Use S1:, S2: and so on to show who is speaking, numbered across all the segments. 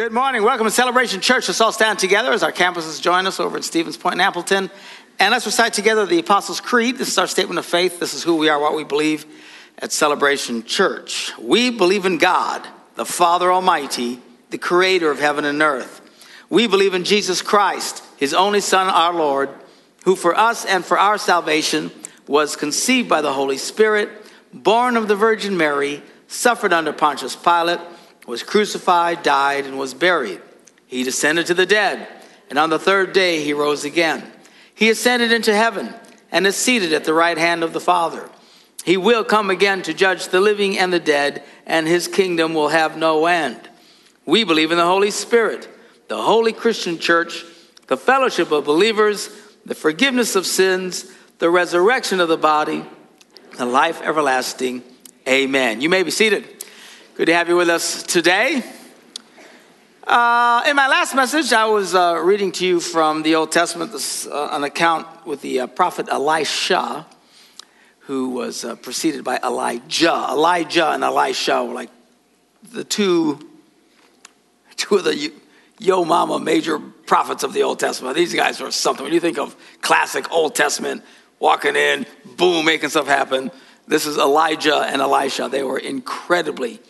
S1: Good morning. Welcome to Celebration Church. Let's all stand together as our campuses join us over in Stevens Point and Appleton. And let's recite together the Apostles' Creed. This is our statement of faith. This is who we are, what we believe at Celebration Church. We believe in God, the Father Almighty, the creator of heaven and earth. We believe in Jesus Christ, his only Son, our Lord, who for us and for our salvation was conceived by the Holy Spirit, born of the Virgin Mary, suffered under Pontius Pilate was crucified, died, and was buried. He descended to the dead, and on the third day he rose again. He ascended into heaven and is seated at the right hand of the Father. He will come again to judge the living and the dead, and his kingdom will have no end. We believe in the Holy Spirit, the holy Christian church, the fellowship of believers, the forgiveness of sins, the resurrection of the body, the life everlasting. Amen. You may be seated. Good to have you with us today. Uh, in my last message, I was uh, reading to you from the Old Testament this, uh, an account with the uh, prophet Elisha, who was uh, preceded by Elijah. Elijah and Elisha were like the two, two of the yo mama major prophets of the Old Testament. These guys were something. When you think of classic Old Testament, walking in, boom, making stuff happen. This is Elijah and Elisha. They were incredibly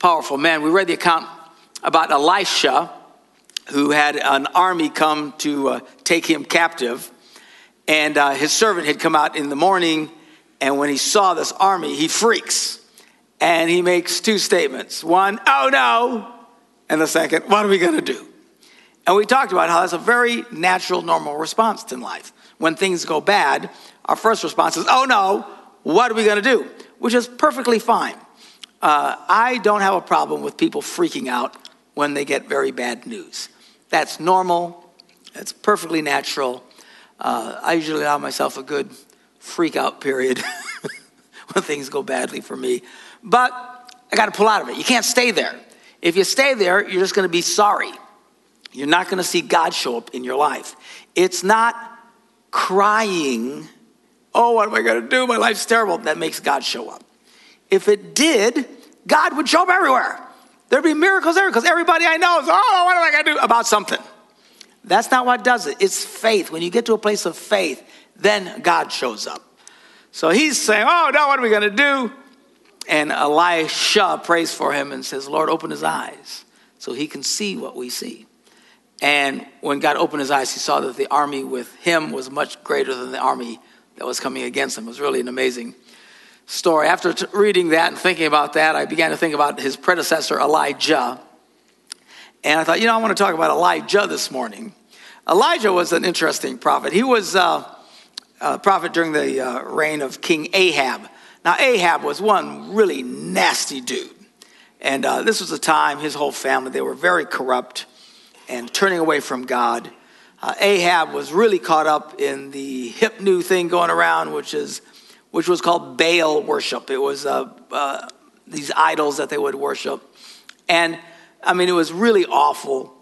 S1: powerful man. We read the account about Elisha, who had an army come to uh, take him captive. And uh, his servant had come out in the morning, and when he saw this army, he freaks. And he makes two statements one, oh no, and the second, what are we going to do? And we talked about how that's a very natural, normal response in life. When things go bad, our first response is, oh no, what are we going to do? Which is perfectly fine. Uh, I don't have a problem with people freaking out when they get very bad news. That's normal, that's perfectly natural. Uh, I usually allow myself a good freak out period when things go badly for me. But I got to pull out of it. You can't stay there. If you stay there, you're just going to be sorry. You're not going to see God show up in your life. It's not crying, oh, what am I going to do? My life's terrible, that makes God show up. If it did, God would show up everywhere. There'd be miracles everywhere because everybody I know is, oh, what am I going to do about something? That's not what does it. It's faith. When you get to a place of faith, then God shows up. So he's saying, oh, no, what are we going to do? And Elisha prays for him and says, Lord, open his eyes so he can see what we see. And when God opened his eyes, he saw that the army with him was much greater than the army that was coming against him. It was really an amazing story. After t- reading that and thinking about that, I began to think about his predecessor, Elijah. And I thought, you know, I want to talk about Elijah this morning. Elijah was an interesting prophet. He was uh, a prophet during the uh, reign of King Ahab. Now, Ahab was one really nasty dude. And uh, this was a time, his whole family, they were very corrupt and turning away from God. Uh, Ahab was really caught up in the hip new thing going around, which is which was called Baal worship. It was uh, uh, these idols that they would worship. And I mean, it was really awful.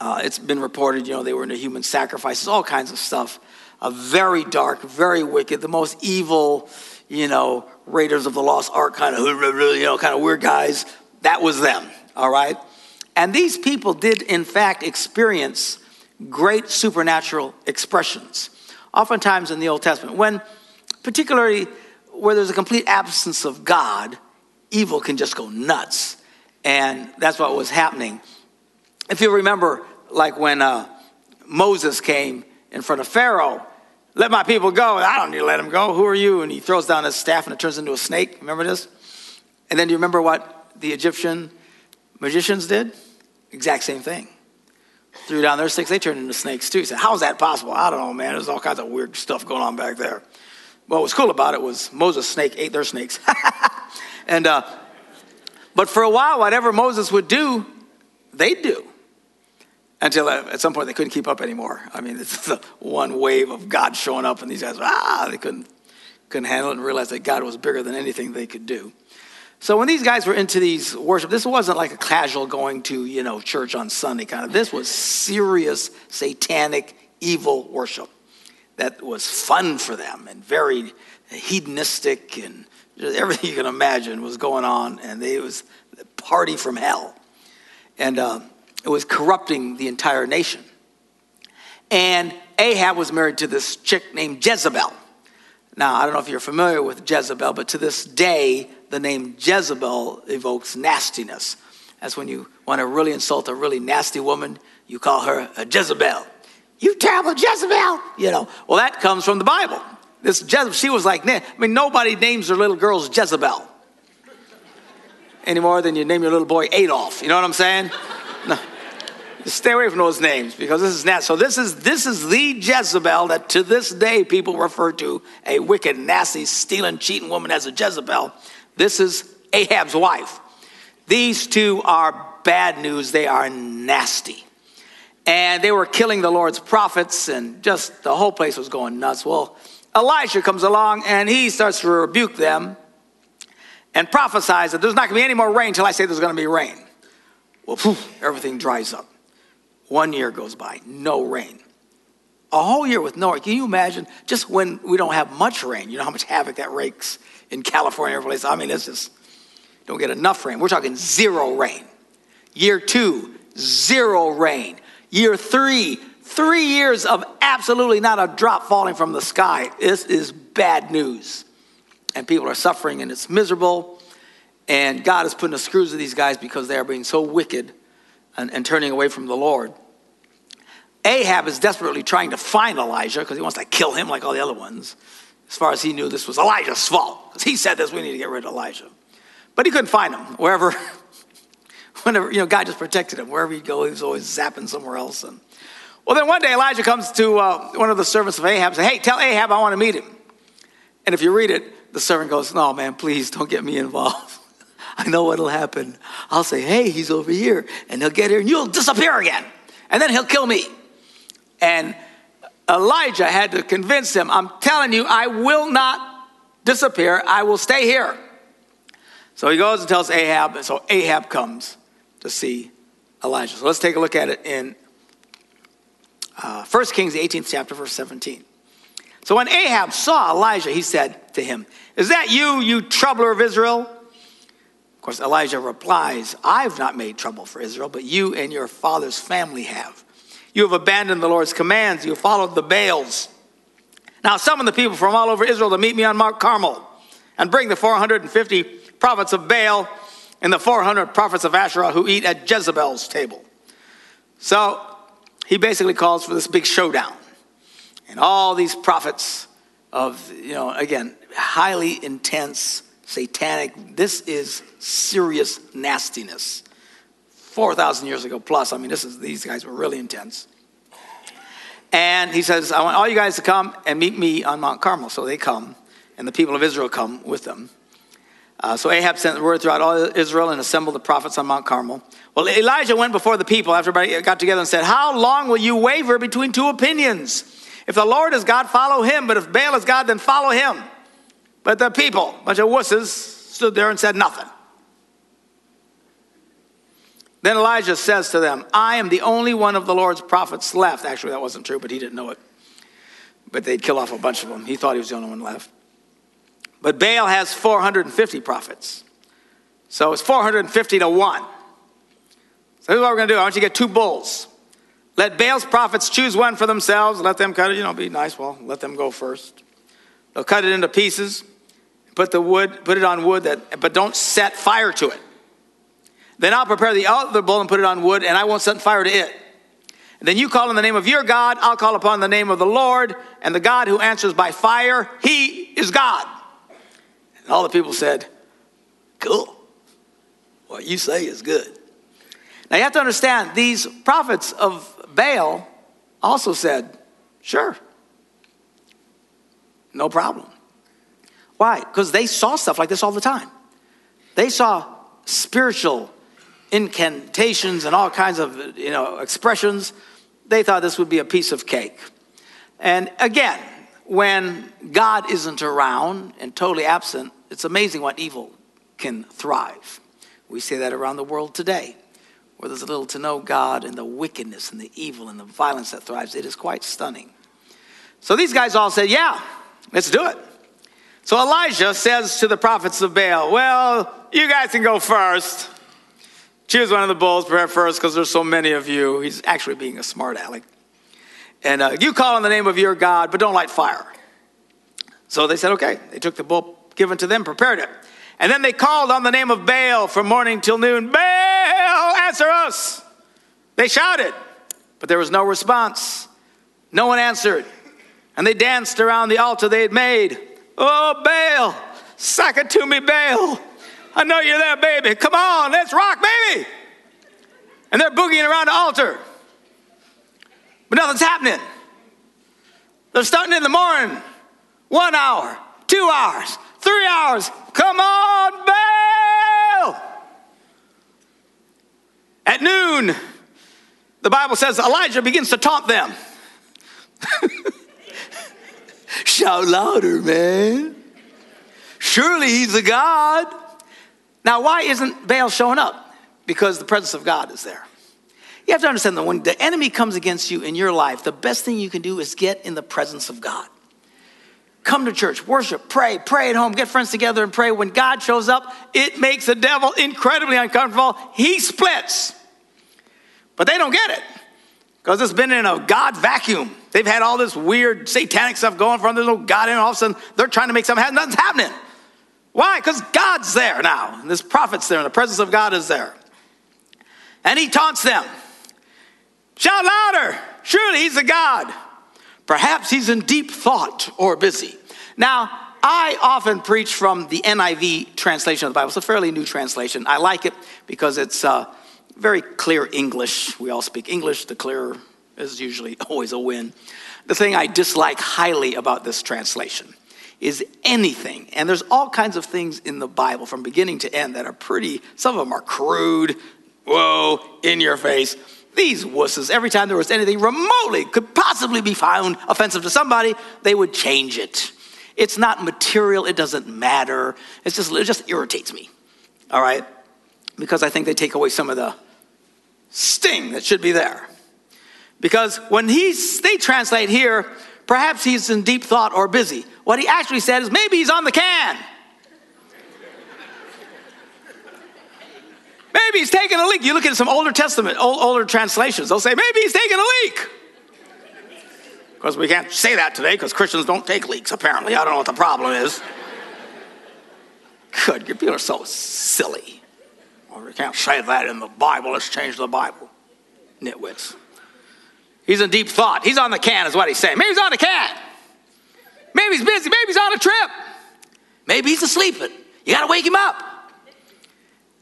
S1: Uh, it's been reported, you know, they were into human sacrifices, all kinds of stuff. very dark, very wicked, the most evil, you know, Raiders of the Lost Ark kind of, you know, kind of weird guys. That was them, all right? And these people did, in fact, experience great supernatural expressions. Oftentimes in the Old Testament, when particularly where there's a complete absence of God, evil can just go nuts. And that's what was happening. If you remember, like when uh, Moses came in front of Pharaoh, let my people go. I don't need to let them go. Who are you? And he throws down his staff and it turns into a snake. Remember this? And then do you remember what the Egyptian magicians did? Exact same thing. Threw down their sticks, they turned into snakes too. He said, How's that possible? I don't know, man. There's all kinds of weird stuff going on back there. What was cool about it was Moses' snake ate their snakes. and, uh, but for a while, whatever Moses would do, they'd do. Until uh, at some point they couldn't keep up anymore. I mean, it's the one wave of God showing up, and these guys, ah, they couldn't, couldn't handle it and realized that God was bigger than anything they could do. So when these guys were into these worship, this wasn't like a casual going to, you know, church on Sunday kind of. This was serious satanic evil worship that was fun for them and very hedonistic and everything you can imagine was going on. And they, it was a party from hell. And uh, it was corrupting the entire nation. And Ahab was married to this chick named Jezebel. Now, I don't know if you're familiar with Jezebel, but to this day, the name Jezebel evokes nastiness. That's when you want to really insult a really nasty woman, you call her a Jezebel. You terrible Jezebel! You know, well, that comes from the Bible. This Jezebel, she was like, I mean, nobody names their little girls Jezebel any more than you name your little boy Adolf. You know what I'm saying? No. Just stay away from those names because this is nasty. So this is this is the Jezebel that to this day people refer to a wicked, nasty, stealing, cheating woman as a Jezebel. This is Ahab's wife. These two are bad news. They are nasty. And they were killing the Lord's prophets, and just the whole place was going nuts. Well, Elijah comes along and he starts to rebuke them and prophesies that there's not going to be any more rain until I say there's going to be rain. Well, poof, everything dries up. One year goes by, no rain. A whole year with no rain. Can you imagine just when we don't have much rain? You know how much havoc that rakes in California, every place. I mean, it's just don't get enough rain. We're talking zero rain. Year two, zero rain. Year three, three years of absolutely not a drop falling from the sky. This is bad news and people are suffering and it's miserable. And God is putting the screws to these guys because they are being so wicked and, and turning away from the Lord. Ahab is desperately trying to find Elijah because he wants to kill him like all the other ones. As far as he knew, this was Elijah's fault. Because he said this, we need to get rid of Elijah. But he couldn't find him. Wherever, whenever, you know, God just protected him. Wherever he'd go, he was always zapping somewhere else. And, well, then one day Elijah comes to uh, one of the servants of Ahab and says, Hey, tell Ahab I want to meet him. And if you read it, the servant goes, No, man, please don't get me involved. I know what'll happen. I'll say, Hey, he's over here. And he'll get here and you'll disappear again. And then he'll kill me. And Elijah had to convince him, I'm telling you, I will not disappear. I will stay here. So he goes and tells Ahab. And so Ahab comes to see Elijah. So let's take a look at it in uh, 1 Kings, the 18th chapter, verse 17. So when Ahab saw Elijah, he said to him, Is that you, you troubler of Israel? Of course, Elijah replies, I've not made trouble for Israel, but you and your father's family have. You have abandoned the Lord's commands, you have followed the Baals. Now summon the people from all over Israel to meet me on Mount Carmel, and bring the 450 prophets of Baal and the 400 prophets of Asherah who eat at Jezebel's table. So he basically calls for this big showdown and all these prophets of, you know, again, highly intense, satanic. This is serious nastiness. 4,000 years ago plus. I mean, this is, these guys were really intense. And he says, I want all you guys to come and meet me on Mount Carmel. So they come, and the people of Israel come with them. Uh, so Ahab sent word throughout all Israel and assembled the prophets on Mount Carmel. Well, Elijah went before the people after everybody got together and said, How long will you waver between two opinions? If the Lord is God, follow him. But if Baal is God, then follow him. But the people, a bunch of wusses, stood there and said nothing. Then Elijah says to them, I am the only one of the Lord's prophets left. Actually, that wasn't true, but he didn't know it. But they'd kill off a bunch of them. He thought he was the only one left. But Baal has 450 prophets. So it's 450 to 1. So here's what we're going to do. I want you to get two bulls. Let Baal's prophets choose one for themselves. Let them cut it, you know, be nice. Well, let them go first. They'll cut it into pieces, put the wood, put it on wood that, but don't set fire to it. Then I'll prepare the other bull and put it on wood, and I won't set fire to it. And then you call on the name of your God, I'll call upon the name of the Lord, and the God who answers by fire, he is God. And all the people said, Cool. What you say is good. Now you have to understand, these prophets of Baal also said, Sure, no problem. Why? Because they saw stuff like this all the time. They saw spiritual incantations and all kinds of you know expressions. They thought this would be a piece of cake. And again, when God isn't around and totally absent, it's amazing what evil can thrive. We see that around the world today where there's little to no God and the wickedness and the evil and the violence that thrives. It is quite stunning. So these guys all said, Yeah, let's do it. So Elijah says to the prophets of Baal, Well, you guys can go first. Choose one of the bulls, prepare first, because there's so many of you. He's actually being a smart aleck. And uh, you call on the name of your God, but don't light fire. So they said, okay. They took the bull given to them, prepared it. And then they called on the name of Baal from morning till noon Baal, answer us. They shouted, but there was no response. No one answered. And they danced around the altar they had made. Oh, Baal, sack it to me, Baal. I know you're there, baby. Come on, let's rock, baby. And they're boogieing around the altar. But nothing's happening. They're starting in the morning, one hour, two hours, three hours. Come on, Baal. At noon, the Bible says Elijah begins to taunt them. Shout louder, man. Surely he's a God. Now, why isn't Baal showing up? Because the presence of God is there. You have to understand that when the enemy comes against you in your life, the best thing you can do is get in the presence of God. Come to church, worship, pray, pray at home, get friends together and pray. When God shows up, it makes the devil incredibly uncomfortable. He splits. But they don't get it because it's been in a God vacuum. They've had all this weird satanic stuff going them. There's no God in. All of a sudden, they're trying to make something happen. Nothing's happening. Why? Because God's there now. And this prophet's there, and the presence of God is there. And he taunts them. Shout louder. Surely he's a God. Perhaps he's in deep thought or busy. Now, I often preach from the NIV translation of the Bible. It's a fairly new translation. I like it because it's uh, very clear English. We all speak English. The clearer is usually always a win. The thing I dislike highly about this translation is anything, and there's all kinds of things in the Bible from beginning to end that are pretty, some of them are crude, whoa, in your face. These wusses, every time there was anything remotely could possibly be found offensive to somebody, they would change it. It's not material, it doesn't matter. It's just, it just irritates me. All right? Because I think they take away some of the sting that should be there. Because when he's, they translate here, perhaps he's in deep thought or busy. What he actually said is maybe he's on the can. Maybe he's taking a leak. You look at some older Testament, old, older translations, they'll say, maybe he's taking a leak. Of course, we can't say that today because Christians don't take leaks, apparently. I don't know what the problem is. Good, people are so silly. Well, we can't say that in the Bible. Let's change the Bible. Nitwits. He's in deep thought. He's on the can, is what he's saying. Maybe he's on the can. Maybe he's busy. Maybe he's on a trip. Maybe he's asleep. You got to wake him up.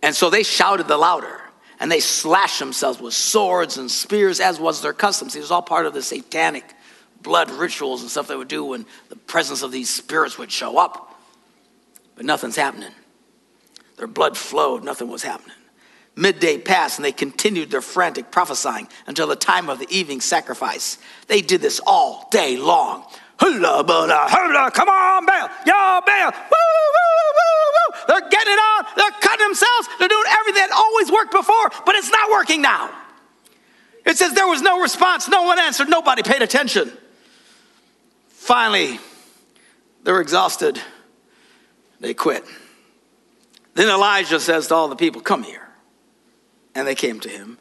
S1: And so they shouted the louder and they slashed themselves with swords and spears, as was their custom. See, it was all part of the satanic blood rituals and stuff they would do when the presence of these spirits would show up. But nothing's happening. Their blood flowed, nothing was happening. Midday passed, and they continued their frantic prophesying until the time of the evening sacrifice. They did this all day long. Hula, bula, hula, come on, Baal, y'all, woo, woo, woo. They're getting it on, they're cutting themselves, they're doing everything that always worked before, but it's not working now. It says there was no response, no one answered, nobody paid attention. Finally, they're exhausted, they quit. Then Elijah says to all the people, Come here. And they came to him.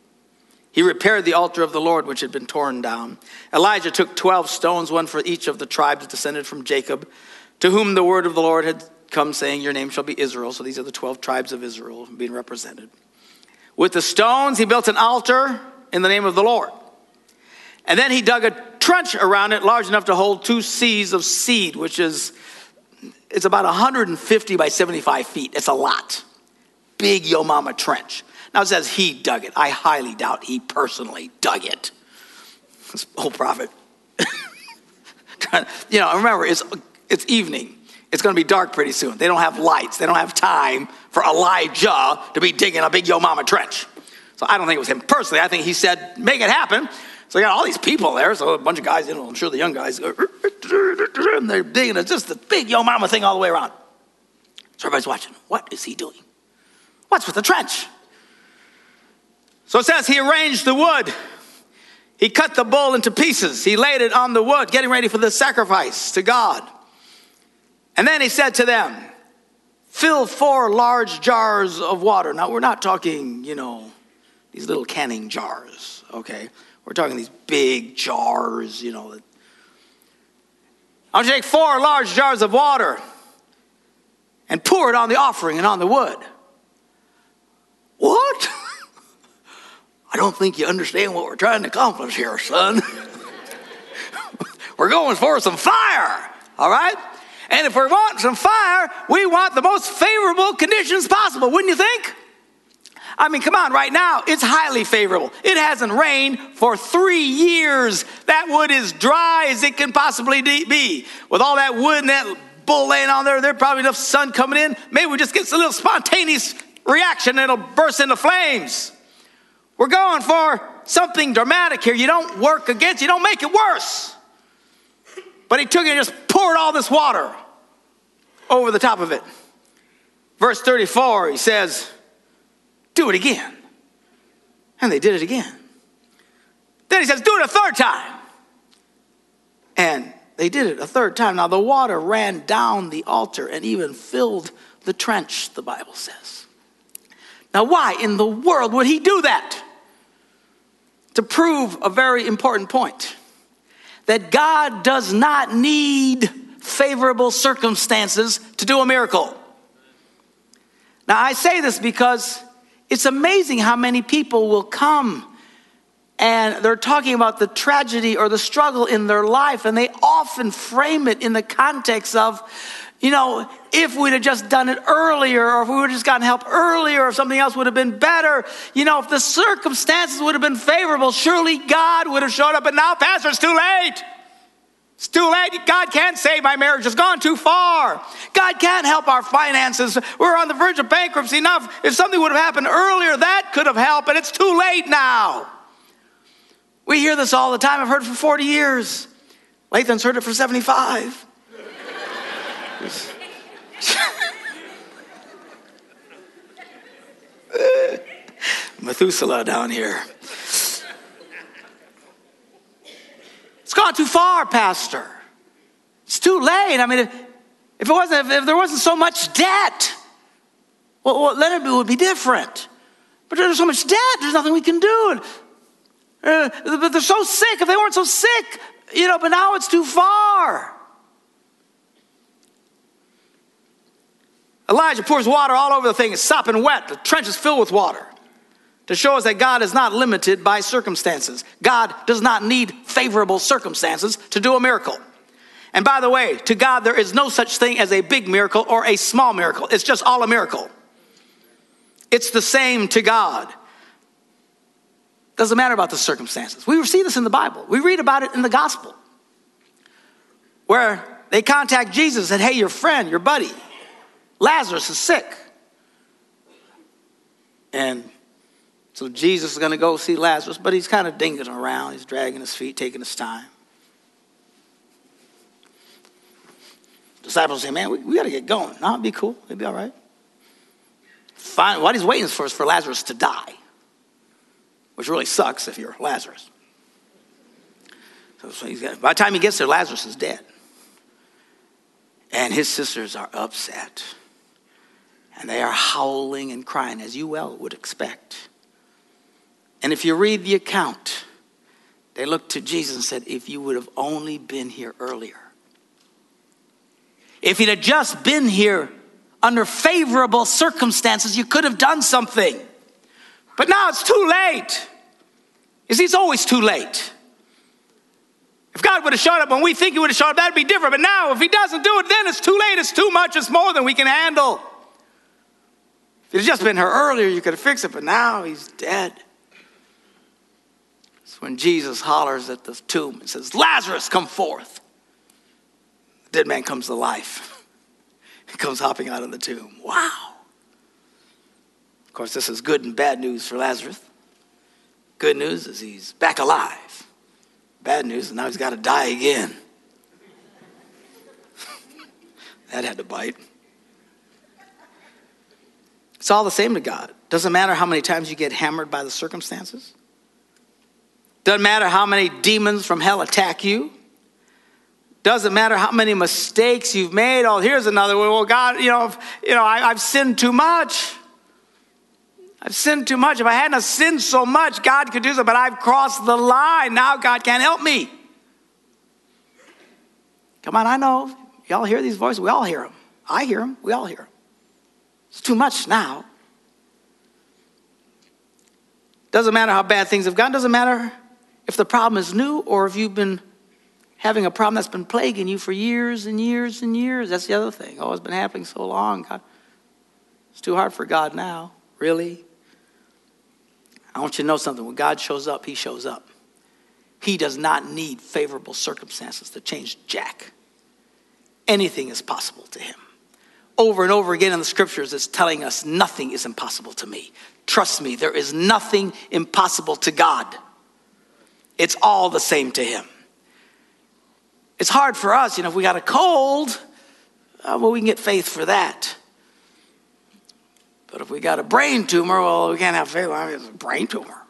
S1: He repaired the altar of the Lord, which had been torn down. Elijah took 12 stones, one for each of the tribes descended from Jacob, to whom the word of the Lord had come, saying, Your name shall be Israel. So these are the 12 tribes of Israel being represented. With the stones, he built an altar in the name of the Lord. And then he dug a trench around it large enough to hold two seahs of seed, which is it's about 150 by 75 feet. It's a lot. Big Yo Mama trench. Now it says he dug it. I highly doubt he personally dug it. This old prophet. you know, remember, it's, it's evening. It's going to be dark pretty soon. They don't have lights. They don't have time for Elijah to be digging a big Yo Mama trench. So I don't think it was him personally. I think he said, make it happen. So you got all these people there. So a bunch of guys, you know, I'm sure the young guys, and they're digging it's just the big Yo Mama thing all the way around. So everybody's watching. What is he doing? What's with the trench? So it says he arranged the wood. He cut the bull into pieces. He laid it on the wood, getting ready for the sacrifice to God. And then he said to them, fill four large jars of water. Now, we're not talking, you know, these little canning jars, okay? We're talking these big jars, you know. I'll take four large jars of water and pour it on the offering and on the wood. What? I don't think you understand what we're trying to accomplish here, son. we're going for some fire, all right? And if we want some fire, we want the most favorable conditions possible, wouldn't you think? I mean, come on, right now, it's highly favorable. It hasn't rained for three years. That wood is dry as it can possibly be. With all that wood and that bull laying on there, there's probably enough sun coming in. Maybe we just get a little spontaneous reaction and it'll burst into flames. We're going for something dramatic here. You don't work against, you don't make it worse. But he took it and just poured all this water over the top of it. Verse 34, he says, Do it again. And they did it again. Then he says, Do it a third time. And they did it a third time. Now the water ran down the altar and even filled the trench, the Bible says. Now, why in the world would he do that? To prove a very important point that God does not need favorable circumstances to do a miracle. Now, I say this because it's amazing how many people will come and they're talking about the tragedy or the struggle in their life, and they often frame it in the context of, you know, if we'd have just done it earlier, or if we would have just gotten help earlier, or if something else would have been better, you know, if the circumstances would have been favorable, surely God would have showed up. But now, Pastor, it's too late. It's too late. God can't save my marriage. It's gone too far. God can't help our finances. We're on the verge of bankruptcy. Enough. If something would have happened earlier, that could have helped, but it's too late now. We hear this all the time. I've heard it for 40 years. Lathan's heard it for 75. Methuselah down here. It's gone too far, Pastor. It's too late. I mean, if, if it wasn't, if, if, there wasn't so much debt, well, well, it would be different. But there's so much debt, there's nothing we can do. Uh, but they're so sick. If they weren't so sick, you know, but now it's too far. Elijah pours water all over the thing. It's sopping wet. The trench is filled with water to show us that God is not limited by circumstances. God does not need favorable circumstances to do a miracle. And by the way, to God, there is no such thing as a big miracle or a small miracle. It's just all a miracle. It's the same to God. Doesn't matter about the circumstances. We see this in the Bible. We read about it in the gospel where they contact Jesus and, hey, your friend, your buddy, Lazarus is sick. And so Jesus is going to go see Lazarus, but he's kind of dinging around. He's dragging his feet, taking his time. Disciples say, man, we, we got to get going. No, it'll be cool. It'll be all right. Fine. What he's waiting for is for Lazarus to die, which really sucks if you're Lazarus. So, so got, by the time he gets there, Lazarus is dead. And his sisters are upset and they are howling and crying, as you well would expect. And if you read the account, they looked to Jesus and said, If you would have only been here earlier, if you'd have just been here under favorable circumstances, you could have done something. But now it's too late. See, it's always too late. If God would have showed up when we think He would have showed up, that'd be different. But now, if He doesn't do it, then it's too late. It's too much. It's more than we can handle. If it had just been her earlier, you could have fixed it, but now he's dead. When Jesus hollers at the tomb and says, Lazarus, come forth. The dead man comes to life. he comes hopping out of the tomb. Wow. Of course, this is good and bad news for Lazarus. Good news is he's back alive. Bad news is now he's got to die again. that had to bite. It's all the same to God. Doesn't matter how many times you get hammered by the circumstances. Doesn't matter how many demons from hell attack you. Doesn't matter how many mistakes you've made. Oh, here's another one. Well, God, you know, you know, I, I've sinned too much. I've sinned too much. If I hadn't sinned so much, God could do something, but I've crossed the line. Now God can't help me. Come on, I know. Y'all hear these voices? We all hear them. I hear them. We all hear them. It's too much now. Doesn't matter how bad things have gone. Doesn't matter if the problem is new or if you've been having a problem that's been plaguing you for years and years and years. That's the other thing. Oh, it's been happening so long. God, it's too hard for God now. Really? I want you to know something. When God shows up, He shows up. He does not need favorable circumstances to change Jack. Anything is possible to Him. Over and over again in the scriptures, it's telling us nothing is impossible to me. Trust me, there is nothing impossible to God. It's all the same to Him. It's hard for us, you know, if we got a cold, uh, well, we can get faith for that. But if we got a brain tumor, well, we can't have faith. I mean, it's a brain tumor.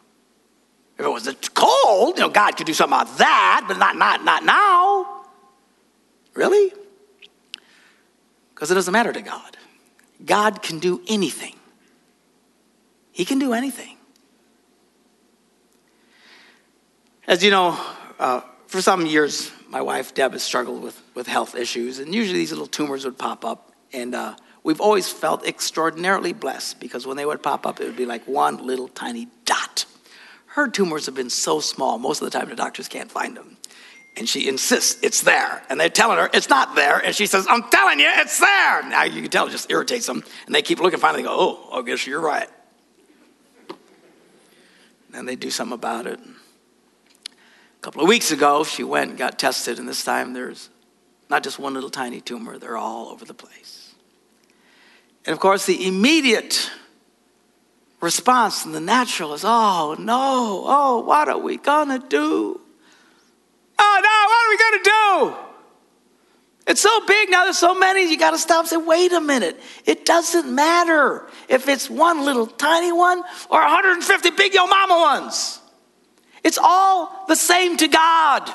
S1: If it was a cold, you know, God could do something about that, but not, not, not now. Really? Because it doesn't matter to God. God can do anything. He can do anything. As you know, uh, for some years, my wife Deb has struggled with, with health issues, and usually these little tumors would pop up. And uh, we've always felt extraordinarily blessed because when they would pop up, it would be like one little tiny dot. Her tumors have been so small, most of the time the doctors can't find them. And she insists it's there. And they're telling her it's not there. And she says, I'm telling you, it's there. Now you can tell it just irritates them. And they keep looking, finally, go, Oh, I guess you're right. And they do something about it. A couple of weeks ago, she went and got tested, and this time there's not just one little tiny tumor, they're all over the place. And of course, the immediate response and the natural is, oh no, oh, what are we gonna do? Oh no, what are we gonna do? It's so big now, there's so many, you gotta stop and say, wait a minute. It doesn't matter if it's one little tiny one or 150 big yo mama ones. It's all the same to God.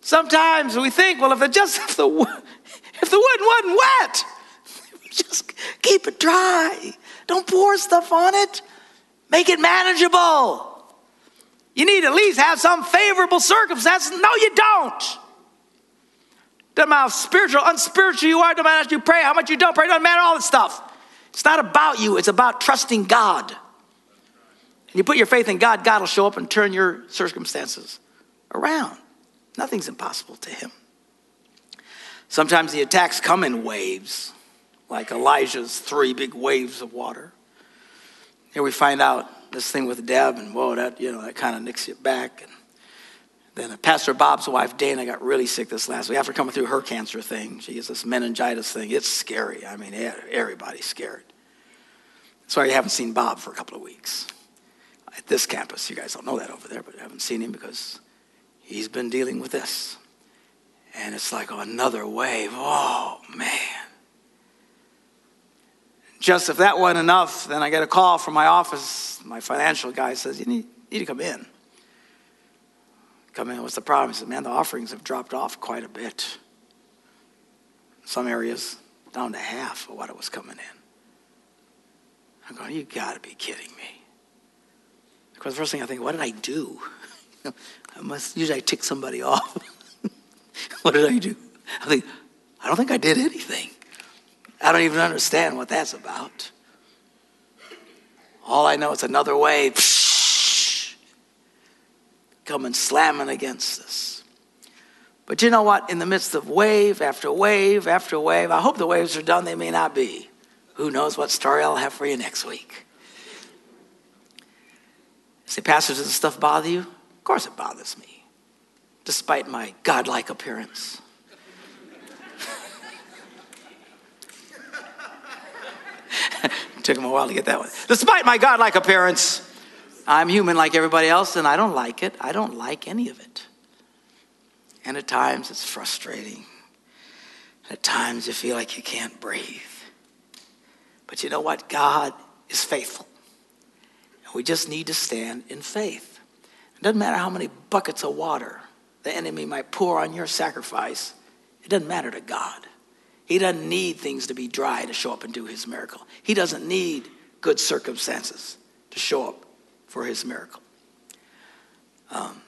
S1: Sometimes we think, well, if it just if the if the wood wasn't wet, just keep it dry. Don't pour stuff on it. Make it manageable. You need at least have some favorable circumstances. No, you don't. Doesn't matter how spiritual, unspiritual you are, doesn't matter how you pray, how much you don't pray, doesn't matter all that stuff. It's not about you, it's about trusting God and you put your faith in God, God will show up and turn your circumstances around. Nothing's impossible to him. Sometimes the attacks come in waves, like Elijah's three big waves of water. Here we find out this thing with Deb, and whoa, that you know that kind of nicks you back. And then Pastor Bob's wife Dana got really sick this last week after coming through her cancer thing. She has this meningitis thing. It's scary. I mean, everybody's scared. Sorry, you haven't seen Bob for a couple of weeks at this campus. You guys don't know that over there, but I haven't seen him because he's been dealing with this. And it's like another wave. Oh, man. Just if that wasn't enough, then I get a call from my office. My financial guy says, You need, need to come in. Come in. What's the problem? He said, Man, the offerings have dropped off quite a bit. Some areas down to half of what it was coming in. I'm going, You got to be kidding me. Because the first thing I think, what did I do? I must usually I tick somebody off. what did I do? I think, I don't think I did anything. I don't even understand what that's about. All I know is another wave coming slamming against us. But you know what? In the midst of wave after wave after wave, I hope the waves are done. They may not be. Who knows what story I'll have for you next week. Say, Pastor, does this stuff bother you? Of course it bothers me, despite my godlike appearance. Took him a while to get that one. Despite my godlike appearance, I'm human like everybody else, and I don't like it. I don't like any of it. And at times it's frustrating. At times you feel like you can't breathe. But you know what? God is faithful. We just need to stand in faith. It doesn't matter how many buckets of water the enemy might pour on your sacrifice, it doesn't matter to God. He doesn't need things to be dry to show up and do his miracle. He doesn't need good circumstances to show up for his miracle. Um,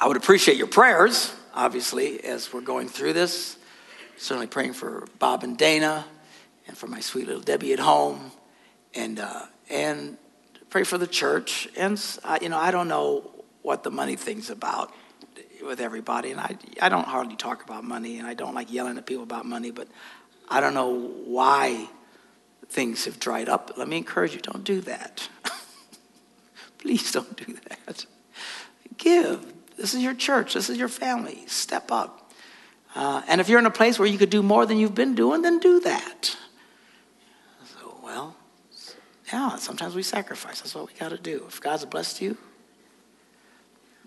S1: I would appreciate your prayers, obviously, as we're going through this. Certainly praying for Bob and Dana and for my sweet little Debbie at home and, uh, and pray for the church. And, uh, you know, I don't know what the money thing's about with everybody. And I, I don't hardly talk about money, and I don't like yelling at people about money, but I don't know why things have dried up. Let me encourage you don't do that. Please don't do that. Give. This is your church, this is your family. Step up. Uh, and if you're in a place where you could do more than you've been doing, then do that. Yeah, sometimes we sacrifice. That's what we got to do. If God's blessed you,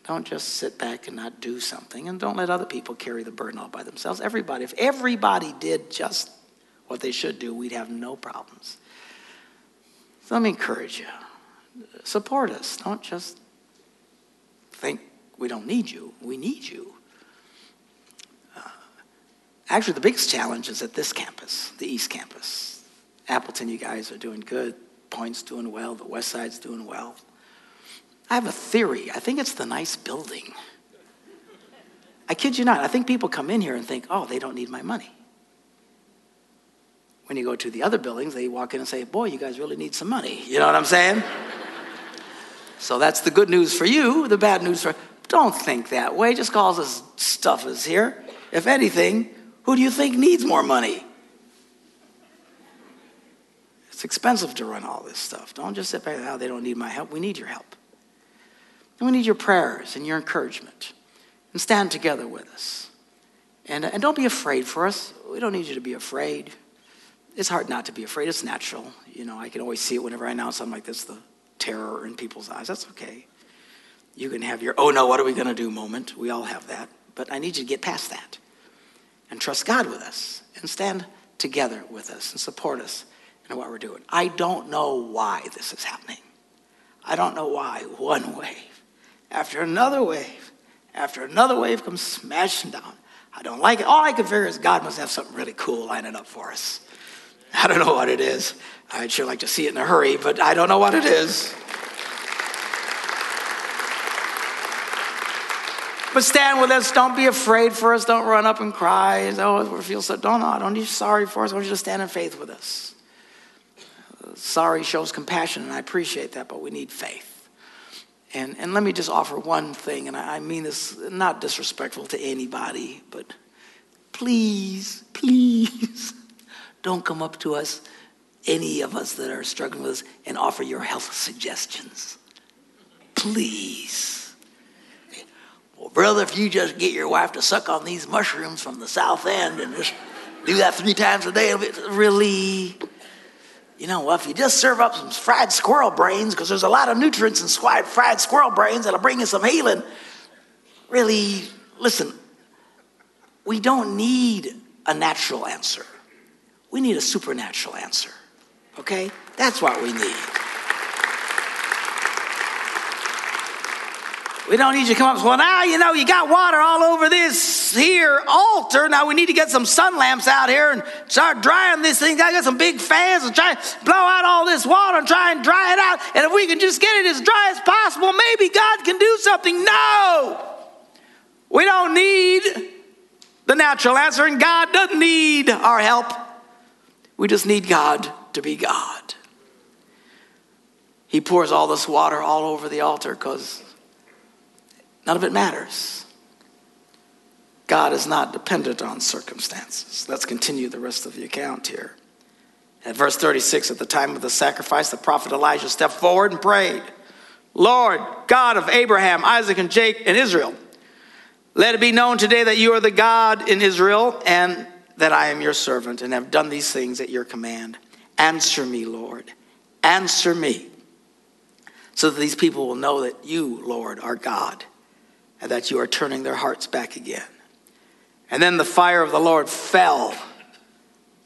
S1: don't just sit back and not do something, and don't let other people carry the burden all by themselves. Everybody, if everybody did just what they should do, we'd have no problems. So let me encourage you support us. Don't just think we don't need you. We need you. Uh, actually, the biggest challenge is at this campus, the East Campus. Appleton, you guys are doing good. Point's doing well. The West Side's doing well. I have a theory. I think it's the nice building. I kid you not. I think people come in here and think, oh, they don't need my money. When you go to the other buildings, they walk in and say, boy, you guys really need some money. You know what I'm saying? so that's the good news for you. The bad news for don't think that way. Just cause this stuff is here. If anything, who do you think needs more money? It's expensive to run all this stuff. Don't just sit back, oh, they don't need my help. We need your help. And we need your prayers and your encouragement. And stand together with us. And, and don't be afraid for us. We don't need you to be afraid. It's hard not to be afraid. It's natural. You know, I can always see it whenever I announce something like this the terror in people's eyes. That's okay. You can have your, oh no, what are we going to do moment. We all have that. But I need you to get past that and trust God with us and stand together with us and support us in what we're doing. I don't know why this is happening. I don't know why one wave after another wave, after another wave comes smashing down. I don't like it. All I can figure is God must have something really cool lining up for us. I don't know what it is. I'd sure like to see it in a hurry, but I don't know what it is. But stand with us. Don't be afraid for us. Don't run up and cry. Oh, we feel so. Don't, no, don't be sorry for us. I want you to stand in faith with us. Sorry shows compassion, and I appreciate that, but we need faith. And, and let me just offer one thing, and I, I mean this not disrespectful to anybody, but please, please don't come up to us, any of us that are struggling with us, and offer your health suggestions. Please. Well, brother, if you just get your wife to suck on these mushrooms from the south end and just do that three times a day, really, you know, well, if you just serve up some fried squirrel brains, because there's a lot of nutrients in fried squirrel brains that'll bring you some healing. Really, listen, we don't need a natural answer. We need a supernatural answer. Okay? That's what we need. We don't need you to come up and say, well, now you know you got water all over this here altar. Now we need to get some sun lamps out here and start drying this thing. I got some big fans and try to blow out all this water and try and dry it out. And if we can just get it as dry as possible, maybe God can do something. No. We don't need the natural answer, and God doesn't need our help. We just need God to be God. He pours all this water all over the altar because None of it matters. God is not dependent on circumstances. Let's continue the rest of the account here. At verse 36, at the time of the sacrifice, the prophet Elijah stepped forward and prayed, Lord, God of Abraham, Isaac, and Jake and Israel, let it be known today that you are the God in Israel and that I am your servant and have done these things at your command. Answer me, Lord. Answer me, so that these people will know that you, Lord, are God and that you are turning their hearts back again. And then the fire of the Lord fell,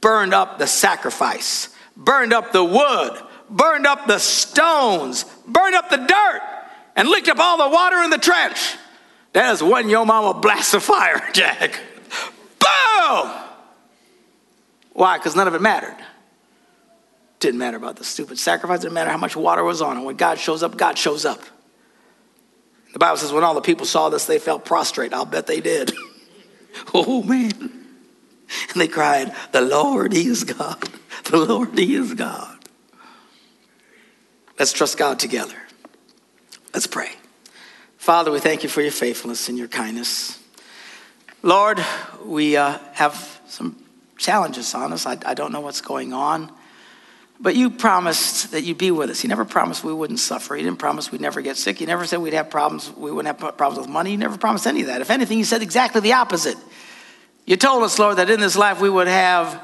S1: burned up the sacrifice, burned up the wood, burned up the stones, burned up the dirt, and licked up all the water in the trench. That is one your mama blast of fire, Jack. Boom! Why? Because none of it mattered. Didn't matter about the stupid sacrifice, didn't matter how much water was on. it. when God shows up, God shows up. The Bible says when all the people saw this, they fell prostrate. I'll bet they did. oh, man. And they cried, The Lord, is God. The Lord, is God. Let's trust God together. Let's pray. Father, we thank you for your faithfulness and your kindness. Lord, we uh, have some challenges on us. I, I don't know what's going on. But you promised that you'd be with us. You never promised we wouldn't suffer. You didn't promise we'd never get sick. You never said we'd have problems, we wouldn't have problems with money. You never promised any of that. If anything, you said exactly the opposite. You told us, Lord, that in this life we would have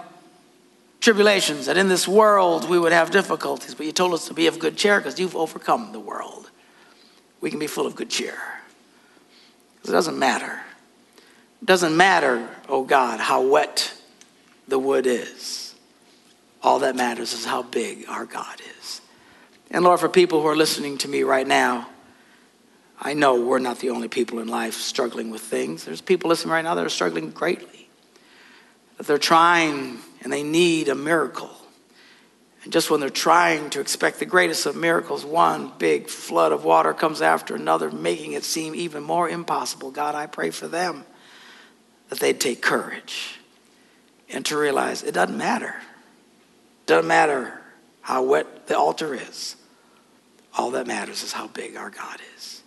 S1: tribulations, that in this world we would have difficulties, but you told us to be of good cheer because you've overcome the world. We can be full of good cheer. It doesn't matter. It doesn't matter, oh God, how wet the wood is. All that matters is how big our God is. And Lord, for people who are listening to me right now, I know we're not the only people in life struggling with things. There's people listening right now that are struggling greatly. That they're trying and they need a miracle. And just when they're trying to expect the greatest of miracles, one big flood of water comes after another, making it seem even more impossible. God, I pray for them that they'd take courage and to realize it doesn't matter. Doesn't matter how wet the altar is. All that matters is how big our God is.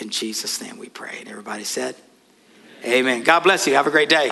S1: In Jesus' name we pray. And everybody said, Amen. Amen. God bless you. Have a great day.